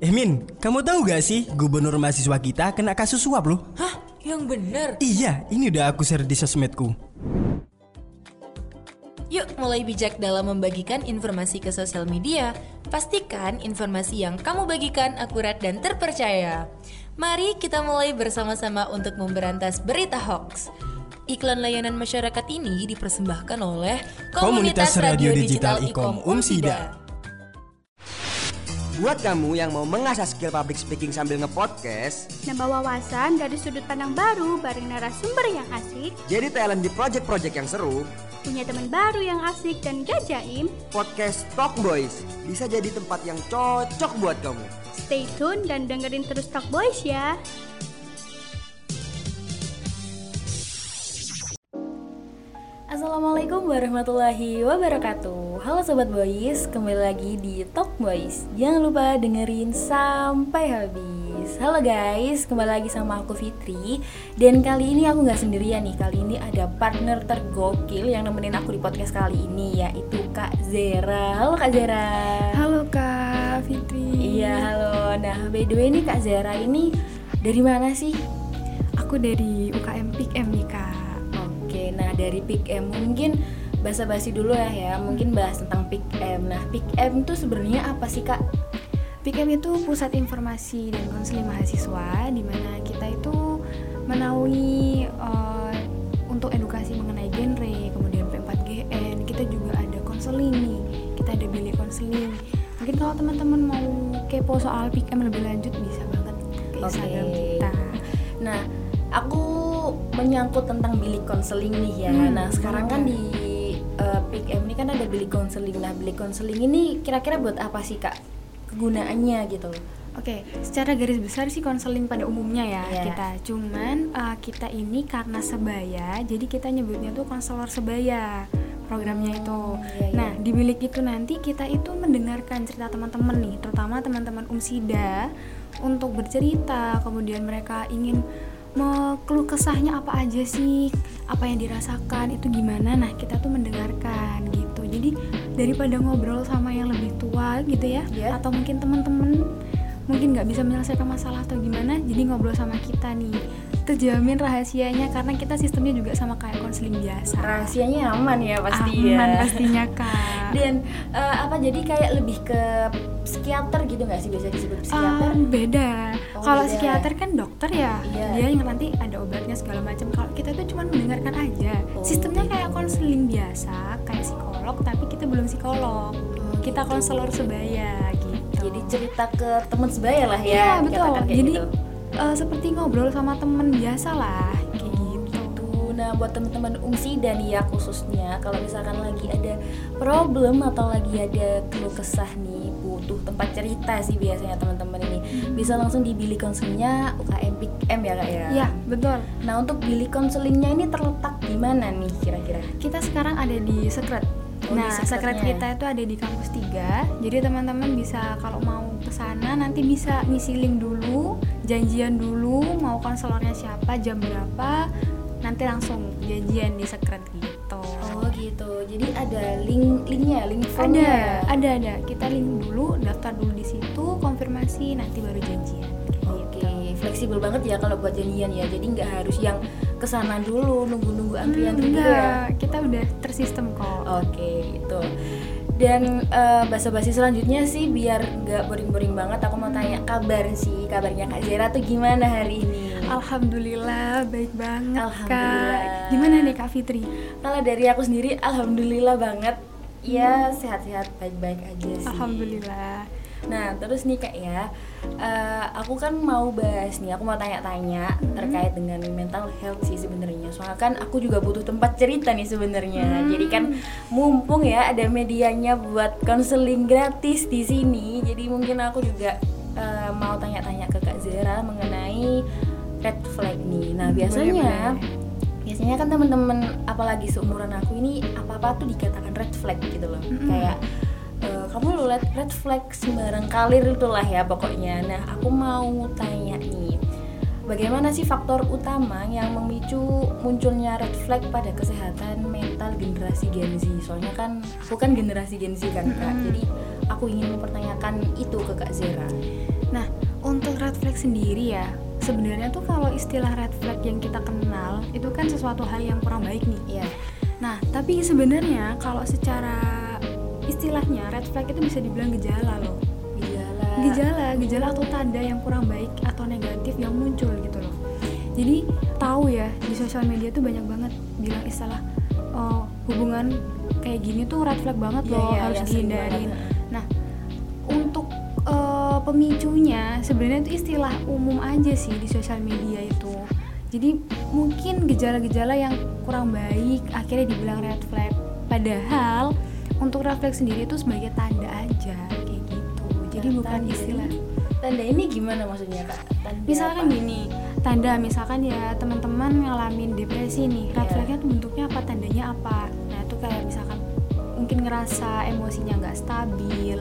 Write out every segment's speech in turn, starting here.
Eh Min, kamu tahu gak sih gubernur mahasiswa kita kena kasus suap loh? Hah? Yang bener? Iya, ini udah aku share di sosmedku. Yuk mulai bijak dalam membagikan informasi ke sosial media. Pastikan informasi yang kamu bagikan akurat dan terpercaya. Mari kita mulai bersama-sama untuk memberantas berita hoax. Iklan layanan masyarakat ini dipersembahkan oleh Komunitas Radio Digital Ikom Umsida. Buat kamu yang mau mengasah skill public speaking sambil ngepodcast, Nambah wawasan dari sudut pandang baru bareng narasumber yang asik, jadi talent di project-project yang seru, punya teman baru yang asik dan gak jaim, podcast Talk Boys bisa jadi tempat yang cocok buat kamu. stay tune dan dengerin terus Talk Boys ya. Warahmatullahi wabarakatuh. Halo Sobat Boys, kembali lagi di Talk Boys. Jangan lupa dengerin sampai habis. Halo guys, kembali lagi sama aku Fitri. Dan kali ini aku nggak sendirian nih. Kali ini ada partner tergokil yang nemenin aku di podcast kali ini Yaitu Kak Zera. Halo Kak Zera. Halo Kak Fitri. Iya halo, nah by the way nih Kak Zera ini dari mana sih? Aku dari UKM PIKM nih Kak. Oke, nah dari PIKM mungkin basa-basi dulu ya ya, mungkin bahas tentang PIKM. Nah, PIKM itu sebenarnya apa sih kak? PIKM itu pusat informasi dan konseling mahasiswa di mana kita itu menaungi eh, untuk edukasi mengenai genre, kemudian P4GN, kita juga ada konseling nih, kita ada bilik konseling. Mungkin kalau teman-teman mau kepo soal PIKM lebih lanjut bisa banget ke Instagram Oke. kita. Nah, aku menyangkut tentang bilik konseling nih ya. Hmm, nah, sekarang kan di eh, PIKM ini kan ada bilik konseling. Nah, bilik konseling ini kira-kira buat apa sih kak? Kegunaannya gitu. Oke, secara garis besar sih konseling pada umumnya ya Iya. kita. Cuman uh, kita ini karena sebaya, jadi kita nyebutnya tuh konselor sebaya programnya itu. iya, iya. Nah, di bilik itu nanti kita itu mendengarkan cerita teman-teman nih, terutama teman-teman Umsida untuk bercerita, kemudian mereka ingin mau keluh kesahnya apa aja sih, apa yang dirasakan itu gimana. Nah, kita tuh mendengarkan gitu. Jadi daripada ngobrol sama yang lebih tua gitu ya, Iya. atau mungkin teman-teman mungkin nggak bisa menyelesaikan masalah atau gimana jadi ngobrol sama kita nih terjamin rahasianya karena kita sistemnya juga sama kayak konseling biasa Rahasianya aman ya pasti aman ya. pastinya kak Dan eh, apa jadi kayak lebih ke psikiater gitu nggak sih biasa disebut psikiater? Um, beda Oh, kalau psikiater kan dokter ya Iya. dia yang nanti ada obatnya segala macam kalau kita tuh cuma mendengarkan aja Oh, sistemnya gitu. kayak konseling biasa kayak psikolog tapi kita belum psikolog kita konselor sebaya gitu Jadi cerita ke teman sebaya lah ya. Iya betul. kayak Jadi gitu. eh, seperti ngobrol sama temen biasa lah Nah buat teman-teman umsida nih ya khususnya kalau misalkan lagi ada problem atau lagi ada keluh kesah nih butuh tempat cerita sih biasanya teman-teman ini bisa langsung di bilik konselingnya UKM PIKM ya kak ya. Iya betul. Nah untuk bilik konselingnya ini terletak di mana nih kira-kira? Kita sekarang ada di Secret. Oh, nah. Secret kita itu ada di kampus 3. Jadi teman-teman bisa kalau mau ke sana nanti bisa ngisi link dulu, janjian dulu mau konselornya siapa, jam berapa, nanti langsung janjian di Secret gitu. Oh gitu. Jadi ada link linknya, link ada, formnya. ada, ada. Kita link dulu, daftar dulu di situ, konfirmasi, nanti baru janjian. Oke, gitu. fleksibel banget ya kalau buat janjian ya. Jadi nggak harus yang ke sana dulu nunggu-nunggu Hmm, antrian-antrian gitu ya. kita udah tersistem kok. Oke, itu. Dan eh, basa-basi selanjutnya sih biar nggak boring-boring banget, aku mau tanya kabar sih, kabarnya Kak Zera tuh gimana hari ini? Alhamdulillah baik banget Alhamdulillah. kak. Gimana nih kak Fitri? Kalau dari aku sendiri, alhamdulillah banget. Ya sehat-sehat, baik-baik aja sih. Alhamdulillah. Nah, terus nih Kak ya, eh, aku kan mau bahas nih, aku mau tanya-tanya terkait dengan mental health sih sebenarnya. Soalnya kan aku juga butuh tempat cerita nih sebenarnya. Jadi kan mumpung ya ada medianya buat konseling gratis di sini. Jadi mungkin aku juga eh, mau tanya-tanya ke Kak Zera mengenai red flag nih. Nah, biasanya biasanya kan teman-teman apalagi seumuran aku ini apa-apa tuh dikatakan red flag gitu loh. Kayak eh, kamu lihat red flag sembarang kalir itulah ya pokoknya. Nah, aku mau tanya nih. bagaimana sih faktor utama yang memicu munculnya red flag pada kesehatan mental generasi Gen Z? Soalnya kan aku kan generasi Gen Z kan kak, jadi aku ingin mempertanyakan itu ke kak Zera. Nah, untuk red flag sendiri ya, sebenarnya tuh kalau istilah red flag yang kita kenal itu kan sesuatu hal yang kurang baik nih. Iya. Nah, tapi sebenarnya kalau secara istilahnya red flag itu bisa dibilang gejala loh. Gejala. Gejala, gejala atau tanda yang kurang baik atau negatif yang muncul gitu loh. Jadi tahu ya di sosial media tuh banyak banget bilang istilah oh, hubungan kayak gini tuh red flag banget Iya, loh iya, harus dihindarin. Pemicunya sebenarnya itu istilah umum aja sih di sosial media itu. Jadi mungkin gejala-gejala yang kurang baik akhirnya dibilang red flag. Padahal untuk red flag sendiri itu sebagai tanda aja kayak gitu. Jadi Nah, bukan tanda istilah. ini- Tanda ini gimana maksudnya kak? Tanda Misalkan apa? gini, tanda misalkan ya teman-teman ngalamin depresi nih, red Iya. flagnya tuh bentuknya apa, tandanya apa? Nah itu kayak misalkan mungkin ngerasa emosinya nggak stabil,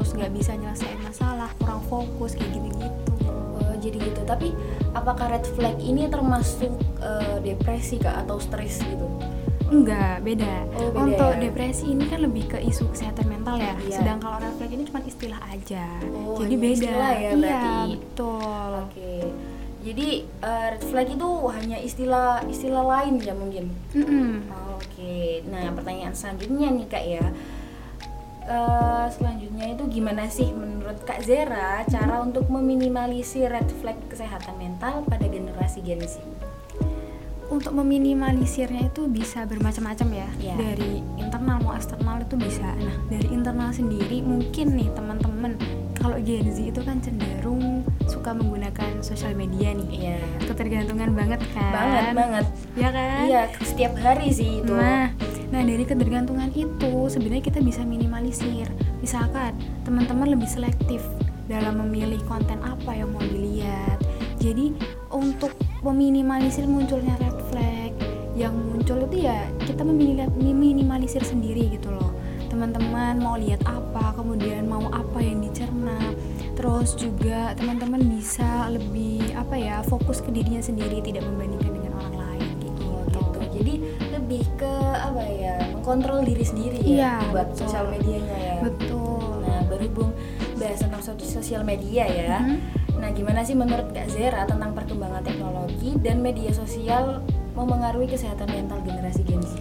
terus nggak bisa nyelesain masalah, kurang fokus kayak gitu-gitu. Oh, jadi gitu. Tapi apakah red flag ini termasuk eh, depresi kak atau stres gitu? Enggak, beda. Oh, beda Untuk ya? depresi ini kan lebih ke isu kesehatan mental ya. Iya. Sedang kalau red flag ini cuma istilah aja. Oh, Jadi beda. istilah ya iya, berarti. betul. Oke. Jadi eh, red flag itu hanya istilah istilah lain ya mungkin. Mm-mm. Oke. Nah pertanyaan selanjutnya nih kak ya. Eh, selanjutnya itu gimana sih menurut Kak Zera cara untuk meminimalisir red flag kesehatan mental pada generasi Gen Z? untuk meminimalisirnya itu bisa bermacam-macam ya Iya. dari internal mau eksternal itu bisa nah dari internal sendiri mungkin nih teman-teman kalau Gen Z itu kan cenderung suka menggunakan sosial media nih Iya. ketergantungan banget kan Banget banget. ya kan Iya setiap hari sih itu. Nah, nah dari ketergantungan itu sebenarnya kita bisa minimalisir. Misalkan teman-teman lebih selektif dalam memilih konten apa yang mau dilihat. Jadi untuk meminimalisir munculnya red flag yang muncul itu ya kita memini- meminimalisir sendiri gitu loh. Teman-teman mau lihat apa, kemudian mau apa yang dicerna. Terus juga teman-teman bisa lebih apa ya fokus ke dirinya sendiri, tidak membandingkan ya mengkontrol diri sendiri ya Iya, buat betul. sosial medianya ya. Betul. Nah berhubung bahas tentang so- sosial media ya. Mhm. Nah gimana sih menurut Kak Zera tentang perkembangan teknologi dan media sosial memengaruhi kesehatan mental generasi Gen Z?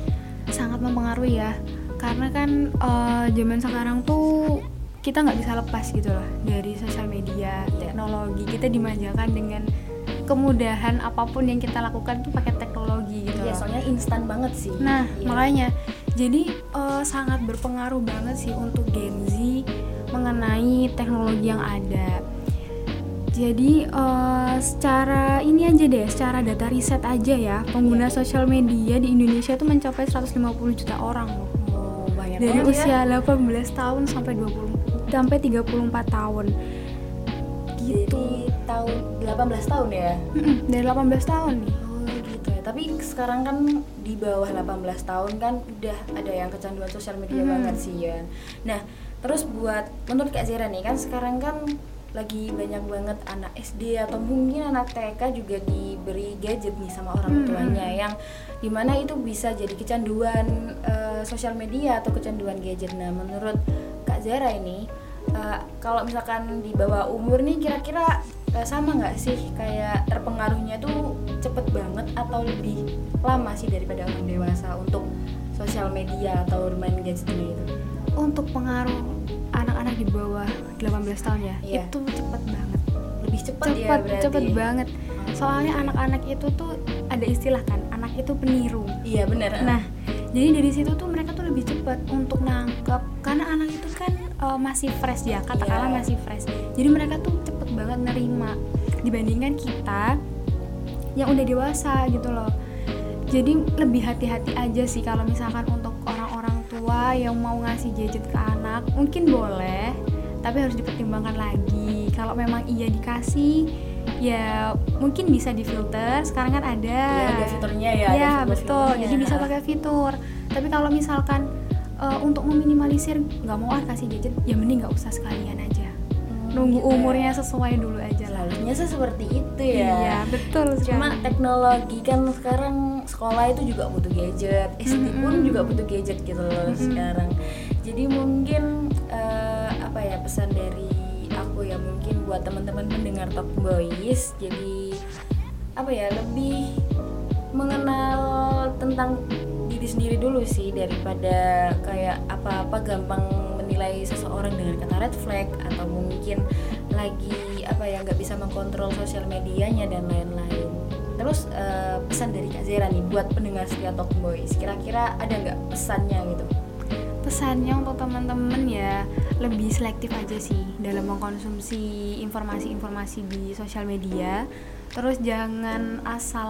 sangat mempengaruhi ya karena kan eh, zaman sekarang tuh kita nggak bisa lepas gitu loh dari sosial media teknologi kita dimanjakan dengan kemudahan apa pun yang kita lakukan tuh pakai teknologi gitu Iya loh. soalnya instan banget sih. Nah, Iya. makanya jadi eh, sangat berpengaruh banget sih untuk Gen Z mengenai teknologi yang ada. Jadi eh, secara ini aja deh, secara data riset aja ya, pengguna sosial media di Indonesia itu mencapai 150 juta orang loh. Oh, banyak Dari banget ya. usia 18 tahun sampai 20 sampai 34 tahun. Gitu. Jadi tahun 18 tahun ya. Dari 18 tahun nih. Tapi sekarang kan di bawah 18 tahun kan udah ada yang kecanduan sosial media Hmm. banget sih ya. Nah, terus buat menurut Kak Zera nih kan sekarang kan lagi banyak banget anak SD atau mungkin anak TK juga diberi gadget nih sama orang Hmm. tuanya yang di mana itu bisa jadi kecanduan eh, sosial media atau kecanduan gadget. Nah, menurut Kak Zera ini eh, kalau misalkan di bawah umur nih kira-kira eh, sama nggak sih kayak terpengaruhnya tuh cepet banget atau lebih lama sih daripada orang dewasa untuk sosial media atau bermain gadgetnya itu? Untuk pengaruh anak-anak di bawah 18 tahun ya, Iya. itu cepet banget. Lebih cepet, ya cepet berarti. cepet banget soalnya anak-anak itu tuh ada istilah kan anak itu peniru Iya benar. nah jadi dari situ tuh mereka tuh lebih cepat untuk nangkep karena anak itu kan uh, masih fresh ya katakanlah Iya. masih fresh jadi mereka tuh cepet banget nerima dibandingkan kita yang udah dewasa gitu loh. Jadi lebih hati-hati aja sih kalau misalkan untuk orang-orang tua yang mau ngasih gadget ke anak mungkin boleh tapi harus dipertimbangkan lagi. Kalau memang iya dikasih ya mungkin bisa difilter. Sekarang kan ada. Iya, ada fiturnya ya, ada ya fitur-fiturnya. betul. Jadi bisa pakai fitur. Tapi kalau misalkan eh, untuk meminimalisir nggak mau ah kasih gadget ya mending nggak usah sekalian nunggu umurnya sesuai dulu aja lah. Seharusnya sih seperti itu ya. Iya, betul cuma sekali. teknologi kan sekarang sekolah itu juga butuh gadget SD pun juga butuh gadget gitu loh sekarang. Jadi mungkin eh, apa ya pesan dari aku ya mungkin buat teman-teman pendengar Talk Boys jadi apa ya lebih mengenal tentang diri sendiri dulu sih daripada kayak apa-apa gampang menilai seseorang dengan kata red flag atau mungkin lagi apa ya nggak bisa mengkontrol sosial medianya dan lain-lain. Terus eh, pesan dari Kak Zera nih buat pendengar setia Talk Boys, kira-kira ada nggak pesannya gitu? pesannya untuk teman-teman ya lebih selektif aja sih dalam mengkonsumsi informasi-informasi di sosial media terus jangan asal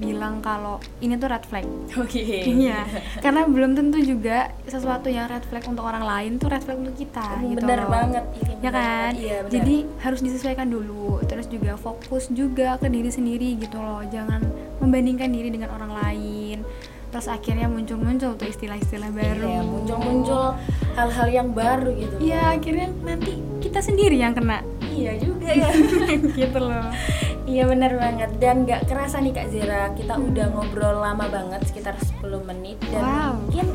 bilang kalau ini tuh red flag Oke. Iya, karena belum tentu juga sesuatu yang red flag untuk orang lain tuh red flag untuk kita. gitu bener loh. banget ini ya kan? Iya, bener. Jadi harus disesuaikan dulu. Terus juga fokus juga ke diri sendiri gitu loh. Jangan membandingkan diri dengan orang lain. Terus akhirnya muncul-muncul tuh istilah-istilah baru. Iya, muncul-muncul hal-hal yang baru gitu. Iya, akhirnya nanti kita sendiri yang kena. Iya juga ya. gitu loh. Iya benar banget. Dan nggak kerasa nih Kak Zera kita udah ngobrol lama banget sekitar 10 menit. Dan Wow. mungkin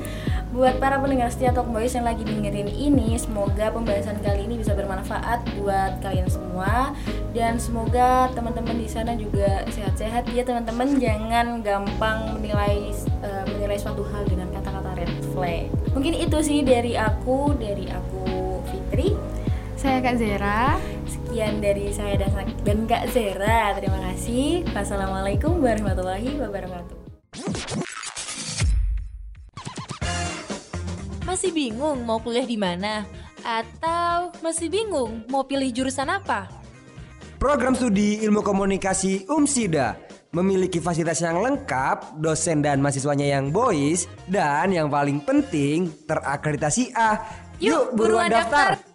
buat para pendengar setia Talk Boys yang lagi dengerin ini semoga pembahasan kali ini bisa bermanfaat buat kalian semua. Dan semoga teman-teman di sana juga sehat-sehat. Ya teman-teman jangan gampang menilai eh, menilai suatu hal dengan kata-kata red flag. Mungkin itu sih dari aku dari aku Fitri. Saya Kak Zera. Sekian dari saya dan, dan Kak Zera. Terima kasih. Wassalamualaikum warahmatullahi wabarakatuh. Masih bingung mau kuliah di mana? Atau masih bingung mau pilih jurusan apa? Program studi ilmu komunikasi UMSIDA memiliki fasilitas yang lengkap, dosen dan mahasiswanya yang boys, dan yang paling penting terakreditasi A. Yuk, buruan daftar.